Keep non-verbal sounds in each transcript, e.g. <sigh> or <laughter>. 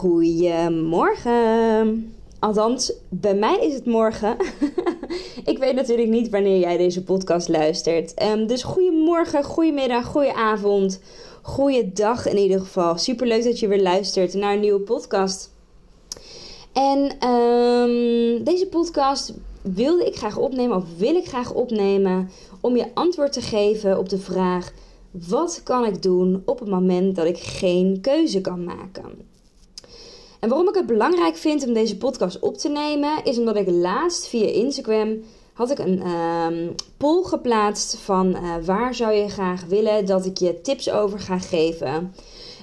Goedemorgen. Althans, bij mij is het morgen. <laughs> ik weet natuurlijk niet wanneer jij deze podcast luistert. Um, dus goedemorgen, goedemiddag, goedenavond, goeiedag in ieder geval. Super leuk dat je weer luistert naar een nieuwe podcast. En um, deze podcast wilde ik graag opnemen, of wil ik graag opnemen, om je antwoord te geven op de vraag: wat kan ik doen op het moment dat ik geen keuze kan maken? En waarom ik het belangrijk vind om deze podcast op te nemen, is omdat ik laatst via Instagram had ik een um, poll geplaatst van uh, waar zou je graag willen dat ik je tips over ga geven.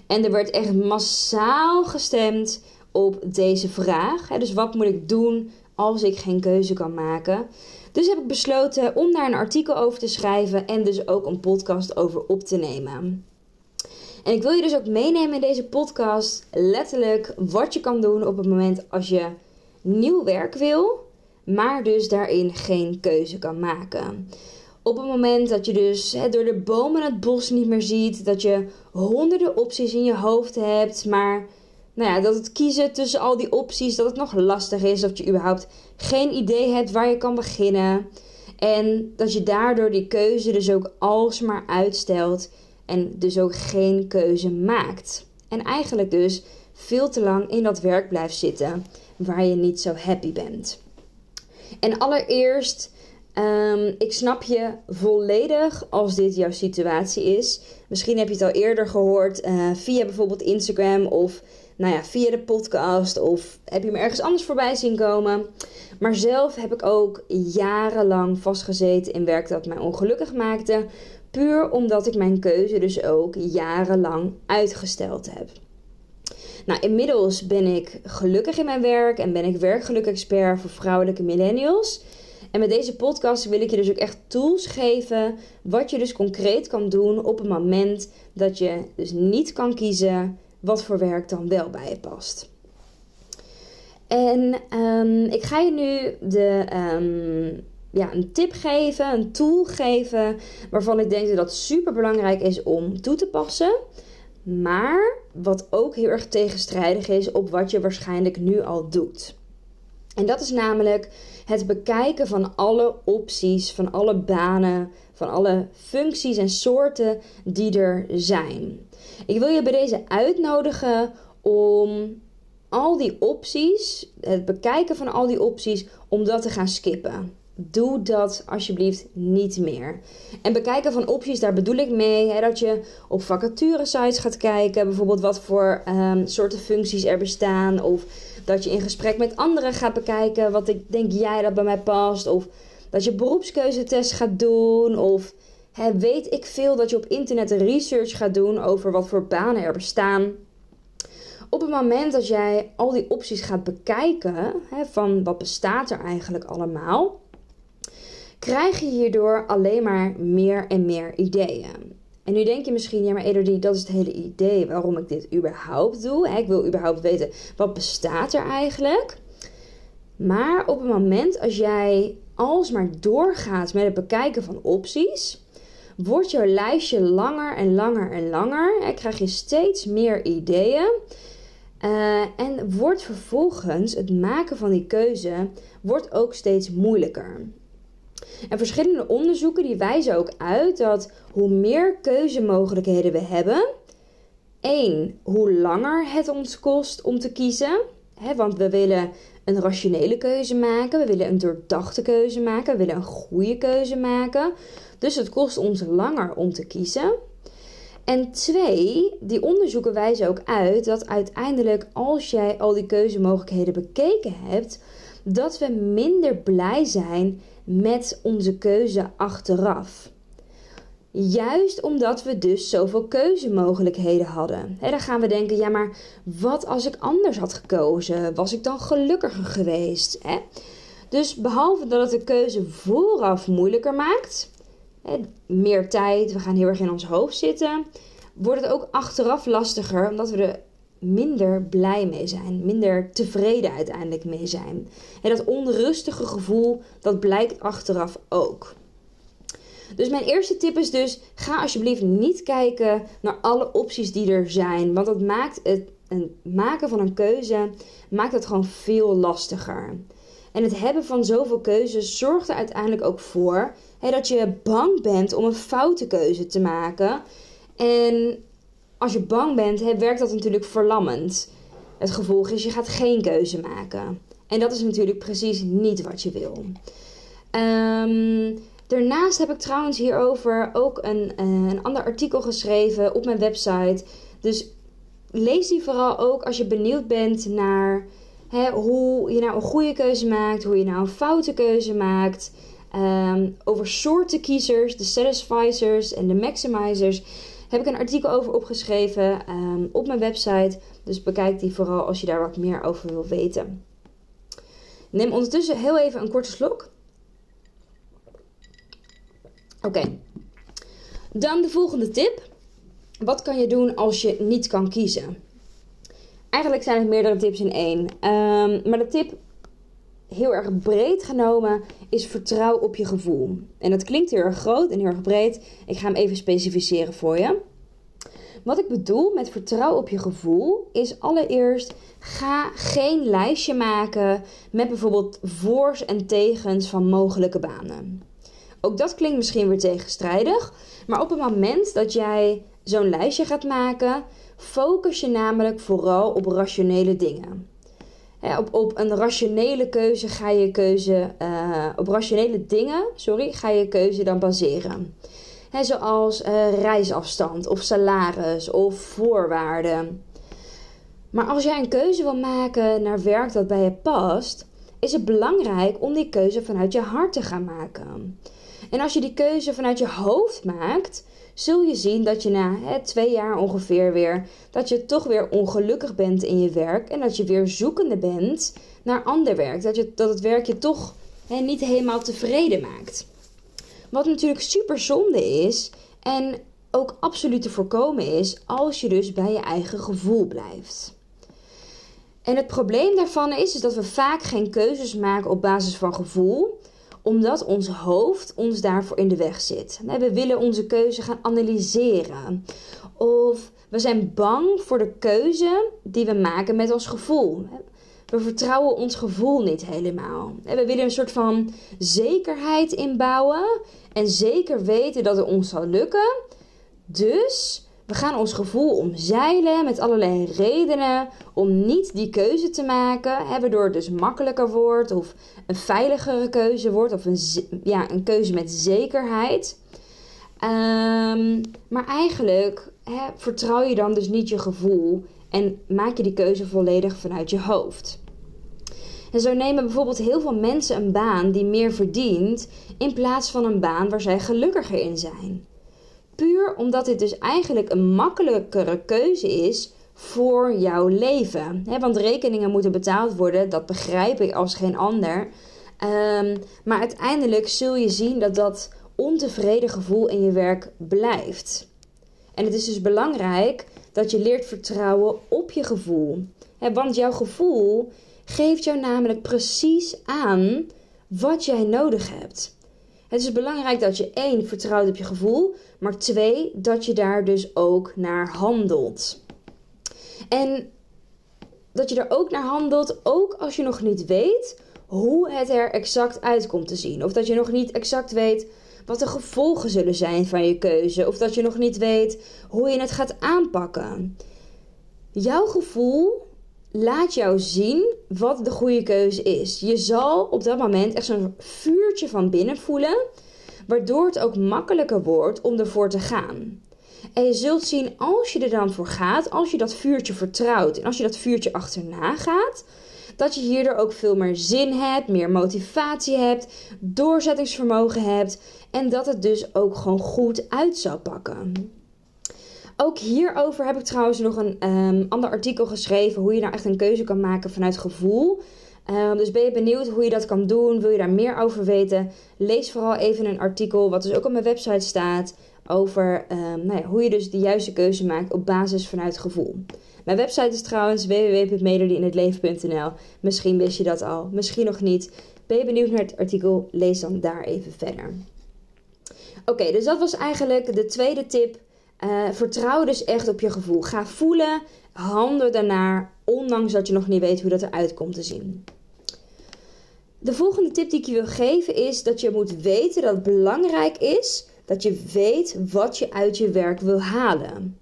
En er werd echt massaal gestemd op deze vraag. Dus wat moet ik doen als ik geen keuze kan maken? Dus heb ik besloten om daar een artikel over te schrijven en dus ook een podcast over op te nemen. En ik wil je dus ook meenemen in deze podcast letterlijk wat je kan doen op het moment als je nieuw werk wil, maar dus daarin geen keuze kan maken. Op het moment dat je dus door de bomen het bos niet meer ziet, dat je honderden opties in je hoofd hebt, maar nou ja, dat het kiezen tussen al die opties, dat het nog lastig is, dat je überhaupt geen idee hebt waar je kan beginnen. En dat je daardoor die keuze dus ook alsmaar uitstelt en dus ook geen keuze maakt. En eigenlijk dus veel te lang in dat werk blijft zitten waar je niet zo happy bent. En allereerst, um, ik snap je volledig als dit jouw situatie is. Misschien heb je het al eerder gehoord uh, via bijvoorbeeld Instagram of nou ja, via de podcast of heb je me ergens anders voorbij zien komen. Maar zelf heb ik ook jarenlang vastgezeten in werk dat mij ongelukkig maakte. Puur omdat ik mijn keuze dus ook jarenlang uitgesteld heb. Nou, inmiddels ben ik gelukkig in mijn werk en ben ik werkgeluk-expert voor vrouwelijke millennials. En met deze podcast wil ik je dus ook echt tools geven wat je dus concreet kan doen op het moment dat je dus niet kan kiezen wat voor werk dan wel bij je past. En um, ik ga je nu de um, ja, een tip geven, een tool geven waarvan ik denk dat dat super belangrijk is om toe te passen. Maar wat ook heel erg tegenstrijdig is op wat je waarschijnlijk nu al doet. En dat is namelijk het bekijken van alle opties, van alle banen, van alle functies en soorten die er zijn. Ik wil je bij deze uitnodigen om al die opties, het bekijken van al die opties, om dat te gaan skippen. Doe dat alsjeblieft niet meer. En bekijken van opties, daar bedoel ik mee dat je op vacaturesites gaat kijken, bijvoorbeeld wat voor um, soorten functies er bestaan. Of dat je in gesprek met anderen gaat bekijken wat ik denk jij dat bij mij past. Of dat je beroepskeuzetest gaat doen. Of hè, weet ik veel dat je op internet research gaat doen over wat voor banen er bestaan. Op het moment dat jij al die opties gaat bekijken, hè, van wat bestaat er eigenlijk allemaal, krijg je hierdoor alleen maar meer en meer ideeën. En nu denk je misschien, ja maar Elodie, dat is het hele idee waarom ik dit überhaupt doe. Ik wil überhaupt weten, wat bestaat er eigenlijk? Maar op het moment als jij alsmaar doorgaat met het bekijken van opties, wordt jouw lijstje langer en langer en langer. En krijg je steeds meer ideeën. Uh, en wordt vervolgens het maken van die keuze wordt ook steeds moeilijker. En verschillende onderzoeken die wijzen ook uit dat hoe meer keuzemogelijkheden we hebben, één, hoe langer het ons kost om te kiezen. Hè, want we willen een rationele keuze maken, we willen een doordachte keuze maken, we willen een goede keuze maken. Dus het kost ons langer om te kiezen. En twee, die onderzoeken wijzen ook uit dat uiteindelijk als jij al die keuzemogelijkheden bekeken hebt, dat we minder blij zijn met onze keuze achteraf. Juist omdat we dus zoveel keuzemogelijkheden hadden. dan gaan we denken, ja maar wat als ik anders had gekozen? Was ik dan gelukkiger geweest? Dus behalve dat het de keuze vooraf moeilijker maakt, meer tijd, we gaan heel erg in ons hoofd zitten, wordt het ook achteraf lastiger omdat we er minder blij mee zijn, minder tevreden uiteindelijk mee zijn. En dat onrustige gevoel, dat blijkt achteraf ook. Dus mijn eerste tip is dus: ga alsjeblieft niet kijken naar alle opties die er zijn, want dat maakt het, maken van een keuze maakt het gewoon veel lastiger. En het hebben van zoveel keuzes zorgt er uiteindelijk ook voor dat je bang bent om een foute keuze te maken. En als je bang bent, werkt dat natuurlijk verlammend. Het gevolg is, je gaat geen keuze maken. En dat is natuurlijk precies niet wat je wil. Um, daarnaast heb ik trouwens hierover ook een, eh, een ander artikel geschreven op mijn website. Dus lees die vooral ook als je benieuwd bent naar hoe je nou een goede keuze maakt, hoe je nou een foute keuze maakt. Um, over soorten kiezers, de satisficers en de maximizers heb ik een artikel over opgeschreven um, op mijn website. Dus bekijk die vooral als je daar wat meer over wil weten. Neem ondertussen heel even een korte slok. Oké. Dan de volgende tip. Wat kan je doen als je niet kan kiezen? Eigenlijk zijn het meerdere tips in één. Um, maar de tip heel erg breed genomen is vertrouw op je gevoel. En dat klinkt heel erg groot en heel erg breed. Ik ga hem even specificeren voor je. Wat ik bedoel met vertrouw op je gevoel is allereerst ga geen lijstje maken met bijvoorbeeld voor's en tegens van mogelijke banen. Ook dat klinkt misschien weer tegenstrijdig, maar op het moment dat jij zo'n lijstje gaat maken, focus je namelijk vooral op rationele dingen op, op een rationele keuze ga je keuze, uh, op rationele dingen, sorry, ga je keuze dan baseren. Zoals uh, reisafstand of salaris of voorwaarden. Maar als jij een keuze wil maken naar werk dat bij je past, is het belangrijk om die keuze vanuit je hart te gaan maken. En als je die keuze vanuit je hoofd maakt, zul je zien dat je na hè, twee jaar ongeveer weer, dat je toch weer ongelukkig bent in je werk en dat je weer zoekende bent naar ander werk. Dat, je, dat het werk je toch hè, niet helemaal tevreden maakt. Wat natuurlijk super zonde is en ook absoluut te voorkomen is als je dus bij je eigen gevoel blijft. En het probleem daarvan is, is dat we vaak geen keuzes maken op basis van gevoel, omdat ons hoofd ons daarvoor in de weg zit. We willen onze keuze gaan analyseren. Of we zijn bang voor de keuze die we maken met ons gevoel. We vertrouwen ons gevoel niet helemaal. We willen een soort van zekerheid inbouwen en zeker weten dat het ons zal lukken. Dus we gaan ons gevoel omzeilen met allerlei redenen om niet die keuze te maken, waardoor het dus makkelijker wordt of een veiligere keuze wordt of een, ja, een keuze met zekerheid. Um, maar eigenlijk hè, vertrouw je dan dus niet je gevoel en maak je die keuze volledig vanuit je hoofd. En zo nemen bijvoorbeeld heel veel mensen een baan die meer verdient in plaats van een baan waar zij gelukkiger in zijn. Puur omdat dit dus eigenlijk een makkelijkere keuze is voor jouw leven. want rekeningen moeten betaald worden, dat begrijp ik als geen ander. Ehm, maar uiteindelijk zul je zien dat dat ontevreden gevoel in je werk blijft. En het is dus belangrijk dat je leert vertrouwen op je gevoel. want jouw gevoel geeft jou namelijk precies aan wat jij nodig hebt. Het is belangrijk dat je één vertrouwt op je gevoel, maar twee dat je daar dus ook naar handelt. En dat je er ook naar handelt, ook als je nog niet weet hoe het er exact uit komt te zien. Of dat je nog niet exact weet wat de gevolgen zullen zijn van je keuze. Of dat je nog niet weet hoe je het gaat aanpakken. Jouw gevoel laat jou zien wat de goede keuze is. Je zal op dat moment echt zo'n vuurtje van binnen voelen, waardoor het ook makkelijker wordt om ervoor te gaan. En je zult zien als je er dan voor gaat, als je dat vuurtje vertrouwt en als je dat vuurtje achterna gaat, Dat je hierdoor ook veel meer zin hebt, meer motivatie hebt, doorzettingsvermogen hebt en dat het dus ook gewoon goed uit zal pakken. Ook hierover heb ik trouwens nog een um, ander artikel geschreven. Hoe je nou echt een keuze kan maken vanuit gevoel. Um, dus ben je benieuwd hoe je dat kan doen? Wil je daar meer over weten? Lees vooral even een artikel, wat dus ook op mijn website staat. Over um, nou ja, hoe je dus de juiste keuze maakt op basis vanuit gevoel. Mijn website is trouwens www.medelijinhetleven.nl. Misschien wist je dat al, misschien nog niet. Ben je benieuwd naar het artikel? Lees dan daar even verder. Oké, dus dat was eigenlijk de tweede tip uh, vertrouw dus echt op je gevoel. Ga voelen, handel daarnaar, ondanks dat je nog niet weet hoe dat eruit komt te zien. De volgende tip die ik je wil geven is dat je moet weten dat het belangrijk is dat je weet wat je uit je werk wil halen.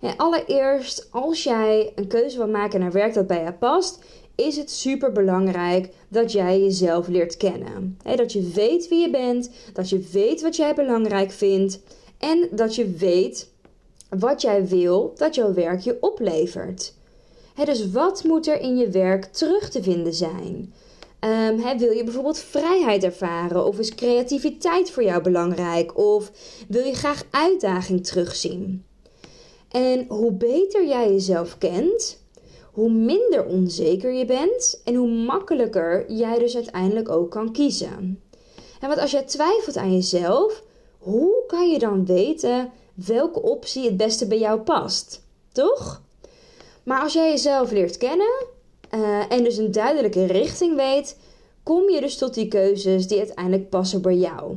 En allereerst, als jij een keuze wil maken naar werk dat bij je past, is het super belangrijk dat jij jezelf leert kennen. dat je weet wie je bent, dat je weet wat jij belangrijk vindt en dat je weet wat jij wil dat jouw werk je oplevert. dus wat moet er in je werk terug te vinden zijn? Um, wil je bijvoorbeeld vrijheid ervaren? Of is creativiteit voor jou belangrijk? Of wil je graag uitdaging terugzien? En hoe beter jij jezelf kent, hoe minder onzeker je bent en hoe makkelijker jij dus uiteindelijk ook kan kiezen. En want als jij twijfelt aan jezelf, hoe kan je dan weten welke optie het beste bij jou past? Toch? Maar als jij jezelf leert kennen uh, en dus een duidelijke richting weet, kom je dus tot die keuzes die uiteindelijk passen bij jou.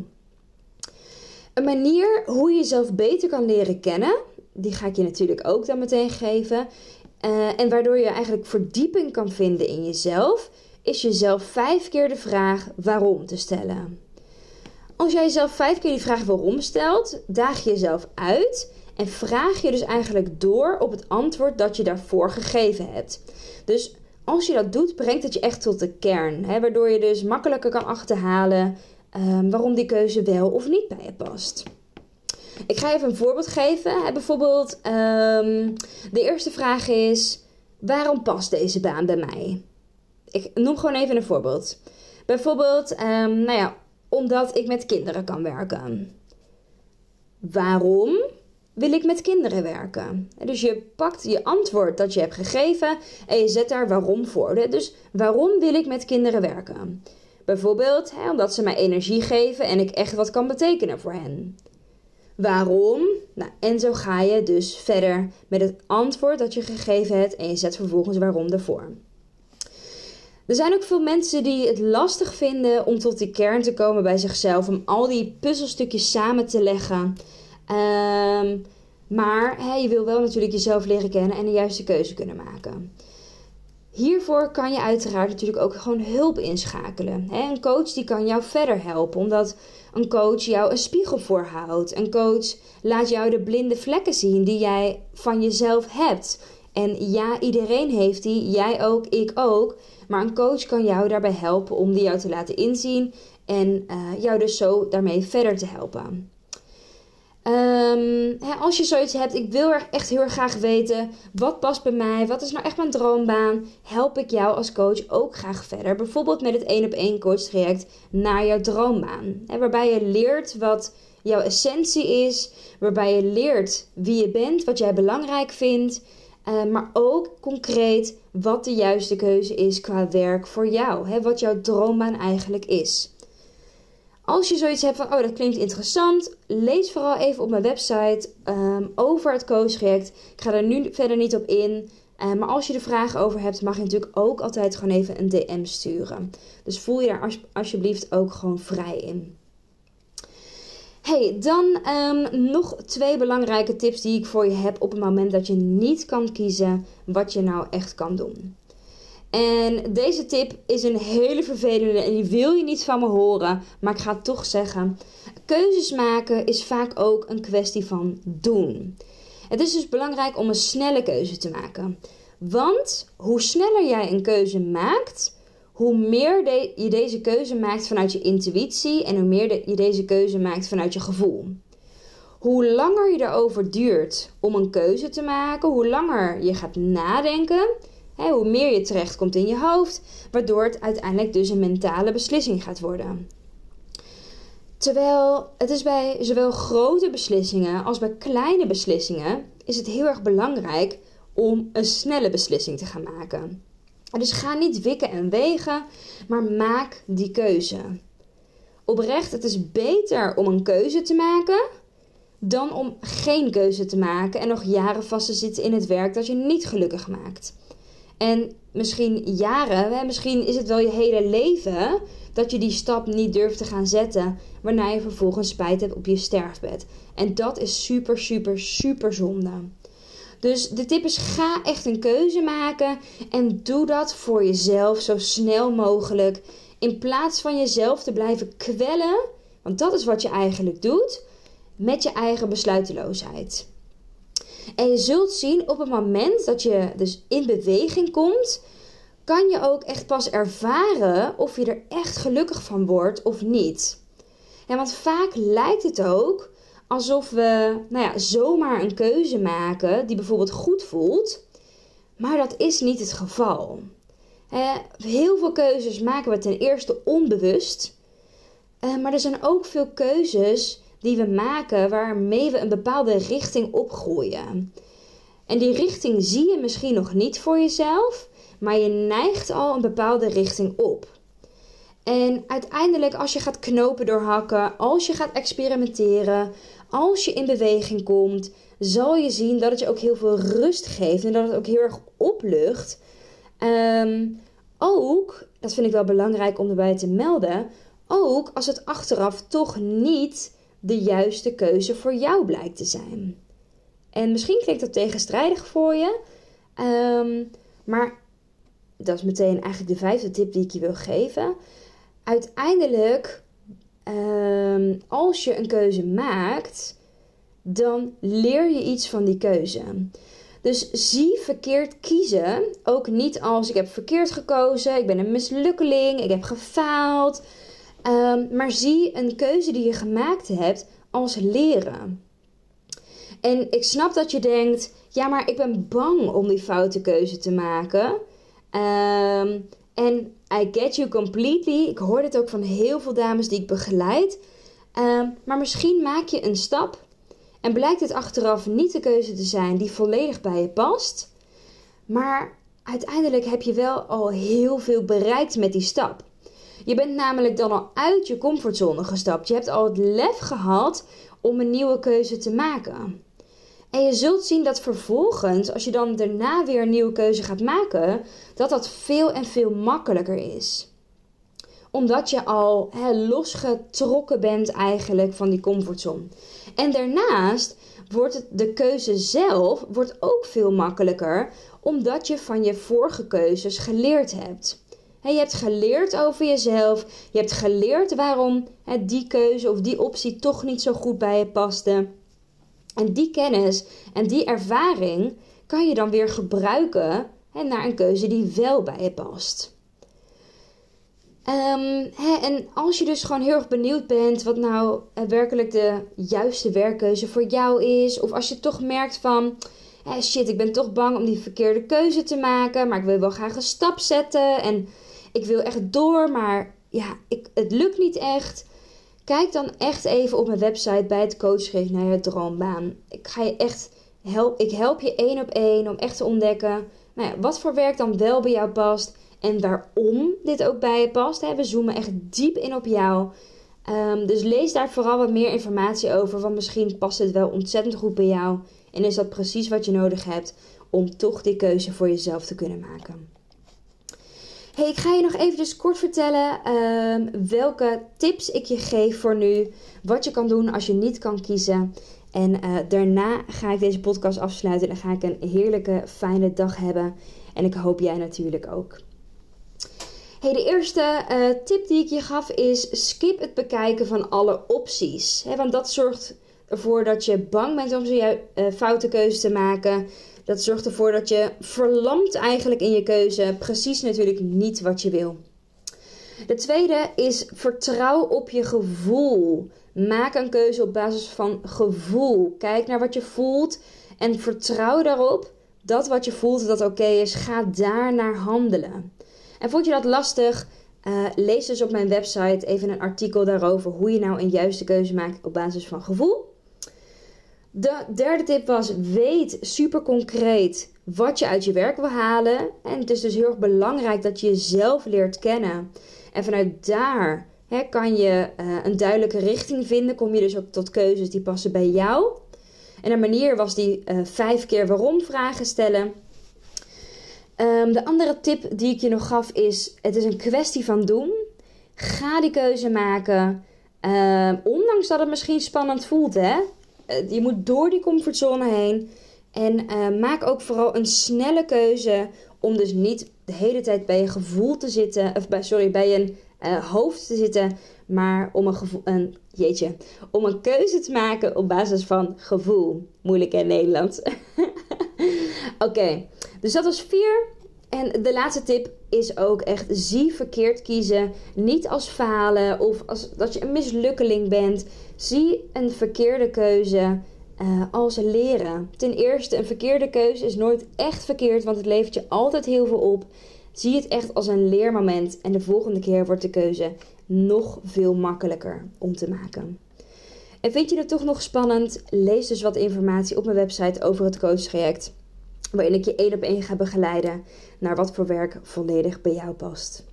Een manier hoe je jezelf beter kan leren kennen, die ga ik je natuurlijk ook dan meteen geven. Uh, en waardoor je eigenlijk verdieping kan vinden in jezelf, is jezelf vijf keer de vraag waarom te stellen. Als jij jezelf vijf keer die vraag waarom stelt, daag je jezelf uit en vraag je dus eigenlijk door op het antwoord dat je daarvoor gegeven hebt. Dus als je dat doet, brengt het je echt tot de kern. Hè, waardoor je dus makkelijker kan achterhalen um, waarom die keuze wel of niet bij je past. Ik ga even een voorbeeld geven. Bijvoorbeeld, um, de eerste vraag is: waarom past deze baan bij mij? Ik noem gewoon even een voorbeeld. Bijvoorbeeld, um, nou ja, omdat ik met kinderen kan werken. Waarom wil ik met kinderen werken? Dus je pakt je antwoord dat je hebt gegeven en je zet daar waarom voor. Dus waarom wil ik met kinderen werken? Bijvoorbeeld hè, omdat ze mij energie geven en ik echt wat kan betekenen voor hen. Waarom? Nou, en zo ga je dus verder met het antwoord dat je gegeven hebt en je zet vervolgens waarom ervoor. Er zijn ook veel mensen die het lastig vinden om tot die kern te komen bij zichzelf. Om al die puzzelstukjes samen te leggen. Ehm, maar je wil wel natuurlijk jezelf leren kennen en de juiste keuze kunnen maken. Hiervoor kan je uiteraard natuurlijk ook gewoon hulp inschakelen. een coach die kan jou verder helpen, omdat een coach jou een spiegel voorhoudt. Een coach laat jou de blinde vlekken zien die jij van jezelf hebt. En ja, iedereen heeft die, jij ook, ik ook. Maar een coach kan jou daarbij helpen om die jou te laten inzien en uh, jou dus zo daarmee verder te helpen. Um, hè, als je zoiets hebt, ik wil echt heel erg graag weten wat past bij mij, wat is nou echt mijn droombaan, help ik jou als coach ook graag verder. Bijvoorbeeld met het 1 op 1 coach traject naar jouw droombaan. Waarbij je leert wat jouw essentie is, waarbij je leert wie je bent, wat jij belangrijk vindt. Uh, maar ook concreet wat de juiste keuze is qua werk voor jou. Hè, wat jouw droombaan eigenlijk is. Als je zoiets hebt van, oh dat klinkt interessant, lees vooral even op mijn website um, over het coachtraject. Ik ga er nu verder niet op in. Uh, maar als je er vragen over hebt, mag je natuurlijk ook altijd gewoon even een DM sturen. Dus voel je daar alsjeblieft ook gewoon vrij in. Hey, dan um, nog twee belangrijke tips die ik voor je heb op het moment dat je niet kan kiezen wat je nou echt kan doen. En deze tip is een hele vervelende en die wil je niet van me horen, maar ik ga het toch zeggen. Keuzes maken is vaak ook een kwestie van doen. Het is dus belangrijk om een snelle keuze te maken. Want hoe sneller jij een keuze maakt, hoe meer je deze keuze maakt vanuit je intuïtie en hoe meer je deze keuze maakt vanuit je gevoel. Hoe langer je erover duurt om een keuze te maken, hoe langer je gaat nadenken, hoe meer je terechtkomt in je hoofd, waardoor het uiteindelijk dus een mentale beslissing gaat worden. Terwijl het is bij zowel grote beslissingen als bij kleine beslissingen is het heel erg belangrijk om een snelle beslissing te gaan maken. Dus ga niet wikken en wegen, maar maak die keuze. Oprecht, het is beter om een keuze te maken dan om geen keuze te maken en nog jaren vast te zitten in het werk dat je niet gelukkig maakt. En misschien jaren, misschien is het wel je hele leven dat je die stap niet durft te gaan zetten, waarna je vervolgens spijt hebt op je sterfbed. En dat is super, super, super zonde. Dus de tip is: ga echt een keuze maken en doe dat voor jezelf zo snel mogelijk. In plaats van jezelf te blijven kwellen, want dat is wat je eigenlijk doet, met je eigen besluiteloosheid. En je zult zien op het moment dat je dus in beweging komt, kan je ook echt pas ervaren of je er echt gelukkig van wordt of niet. En want vaak lijkt het ook alsof we nou ja, zomaar een keuze maken die bijvoorbeeld goed voelt, maar dat is niet het geval. heel veel keuzes maken we ten eerste onbewust, eh, maar er zijn ook veel keuzes die we maken waarmee we een bepaalde richting opgroeien. En die richting zie je misschien nog niet voor jezelf, maar je neigt al een bepaalde richting op. En uiteindelijk, als je gaat knopen doorhakken, als je gaat experimenteren, als je in beweging komt, zal je zien dat het je ook heel veel rust geeft en dat het ook heel erg oplucht. Ehm, ook, dat vind ik wel belangrijk om erbij te melden, ook als het achteraf toch niet de juiste keuze voor jou blijkt te zijn. En misschien klinkt dat tegenstrijdig voor je, ehm, maar dat is meteen eigenlijk de vijfde tip die ik je wil geven. Uiteindelijk, ehm, als je een keuze maakt, dan leer je iets van die keuze. Dus zie verkeerd kiezen ook niet als ik heb verkeerd gekozen, ik ben een mislukkeling, ik heb gefaald. Um, maar zie een keuze die je gemaakt hebt als leren. En ik snap dat je denkt: ja, maar ik ben bang om die foute keuze te maken. Um, en I get you completely. Ik hoor dit ook van heel veel dames die ik begeleid. Um, maar misschien maak je een stap en blijkt het achteraf niet de keuze te zijn die volledig bij je past. Maar uiteindelijk heb je wel al heel veel bereikt met die stap. Je bent namelijk dan al uit je comfortzone gestapt. Je hebt al het lef gehad om een nieuwe keuze te maken. En je zult zien dat vervolgens, als je dan daarna weer een nieuwe keuze gaat maken, dat dat veel en veel makkelijker is. Omdat je al losgetrokken bent eigenlijk van die comfortzone. En daarnaast wordt het, de keuze zelf wordt ook veel makkelijker, omdat je van je vorige keuzes geleerd hebt je hebt geleerd over jezelf. Je hebt geleerd waarom die keuze of die optie toch niet zo goed bij je paste. En die kennis en die ervaring kan je dan weer gebruiken naar een keuze die wel bij je past. Ehm, en als je dus gewoon heel erg benieuwd bent wat nou werkelijk de juiste werkkeuze voor jou is, of als je toch merkt van shit, ik ben toch bang om die verkeerde keuze te maken, maar ik wil wel graag een stap zetten en ik wil echt door, maar ja, ik, het lukt niet echt. Kijk dan echt even op mijn website bij het coachgericht naar je droombaan. Ik ga je echt help, ik help je één op één om echt te ontdekken nou ja, wat voor werk dan wel bij jou past en waarom dit ook bij je past. We zoomen echt diep in op jou. Um, dus lees daar vooral wat meer informatie over, want misschien past het wel ontzettend goed bij jou en is dat precies wat je nodig hebt om toch die keuze voor jezelf te kunnen maken. Ik ga je nog even kort vertellen ehm, welke tips ik je geef voor nu. Wat je kan doen als je niet kan kiezen. En uh, daarna ga ik deze podcast afsluiten en ga ik een heerlijke, fijne dag hebben. En ik hoop jij natuurlijk ook. Hey, de eerste uh, tip die ik je gaf is: skip het bekijken van alle opties. want dat zorgt ervoor dat je bang bent om zo'n uh, foute keuze te maken. Dat zorgt ervoor dat je verlamt eigenlijk in je keuze. Precies natuurlijk niet wat je wil. De tweede is vertrouw op je gevoel. Maak een keuze op basis van gevoel. Kijk naar wat je voelt en vertrouw daarop dat wat je voelt dat oké is, ga daar naar handelen. En vond je dat lastig? Uh, lees dus op mijn website even een artikel daarover hoe je nou een juiste keuze maakt op basis van gevoel. De derde tip was: weet super concreet wat je uit je werk wil halen. En het is dus heel erg belangrijk dat je jezelf leert kennen. En vanuit daar hè, kan je uh, een duidelijke richting vinden. Kom je dus ook tot keuzes die passen bij jou. En een manier was die uh, vijf keer waarom vragen stellen. Um, de andere tip die ik je nog gaf is: het is een kwestie van doen. Ga die keuze maken. Uh, ondanks dat het misschien spannend voelt, hè? Uh, je moet door die comfortzone heen. En uh, maak ook vooral een snelle keuze om dus niet de hele tijd bij je gevoel te zitten, of bij, sorry, bij je hoofd te zitten, maar om een, gevoel, een, jeetje, om een keuze te maken op basis van gevoel. Moeilijk in Nederlands. <laughs> Oké, dus dat was vier. En de laatste tip is ook echt zie verkeerd kiezen. Niet als falen of als dat je een mislukkeling bent. Zie een verkeerde keuze uh, als leren. Ten eerste, een verkeerde keuze is nooit echt verkeerd, want het levert je altijd heel veel op. Zie het echt als een leermoment en de volgende keer wordt de keuze nog veel makkelijker om te maken. En vind je het toch nog spannend? Lees dus wat informatie op mijn website over het coachtraject, waarin ik je één op één ga begeleiden naar wat voor werk volledig bij jou past.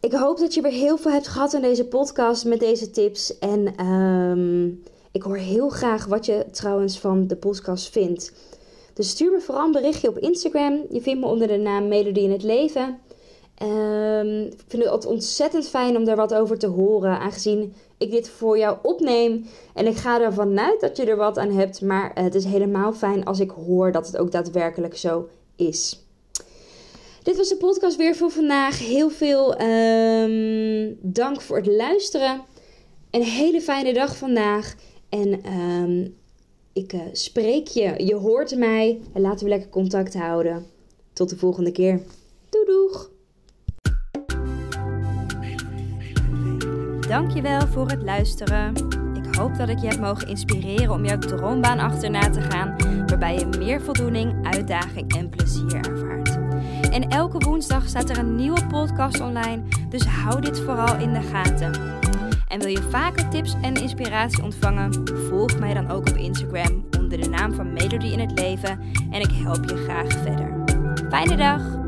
Ik hoop dat je weer heel veel hebt gehad in deze podcast met deze tips. En um, ik hoor heel graag wat je trouwens van de podcast vindt. Dus stuur me vooral een berichtje op Instagram. Je vindt me onder de naam Melodie in het Leven. Um, ik vind het altijd ontzettend fijn om daar wat over te horen, aangezien ik dit voor jou opneem. En ik ga ervan uit dat je er wat aan hebt, maar het is helemaal fijn als ik hoor dat het ook daadwerkelijk zo is. Dit was de podcast weer voor vandaag. Heel veel um, dank voor het luisteren. Een hele fijne dag vandaag. En um, ik uh, spreek je. Je hoort mij. En laten we lekker contact houden. Tot de volgende keer. Dankjewel voor het luisteren. Ik hoop dat ik je heb mogen inspireren om jouw droombaan achterna te gaan, waarbij je meer voldoening, uitdaging en plezier ervaart. En elke woensdag staat er een nieuwe podcast online, dus hou dit vooral in de gaten. En wil je vaker tips en inspiratie ontvangen? Volg mij dan ook op Instagram onder de naam van Melody in het Leven en ik help je graag verder. Fijne dag!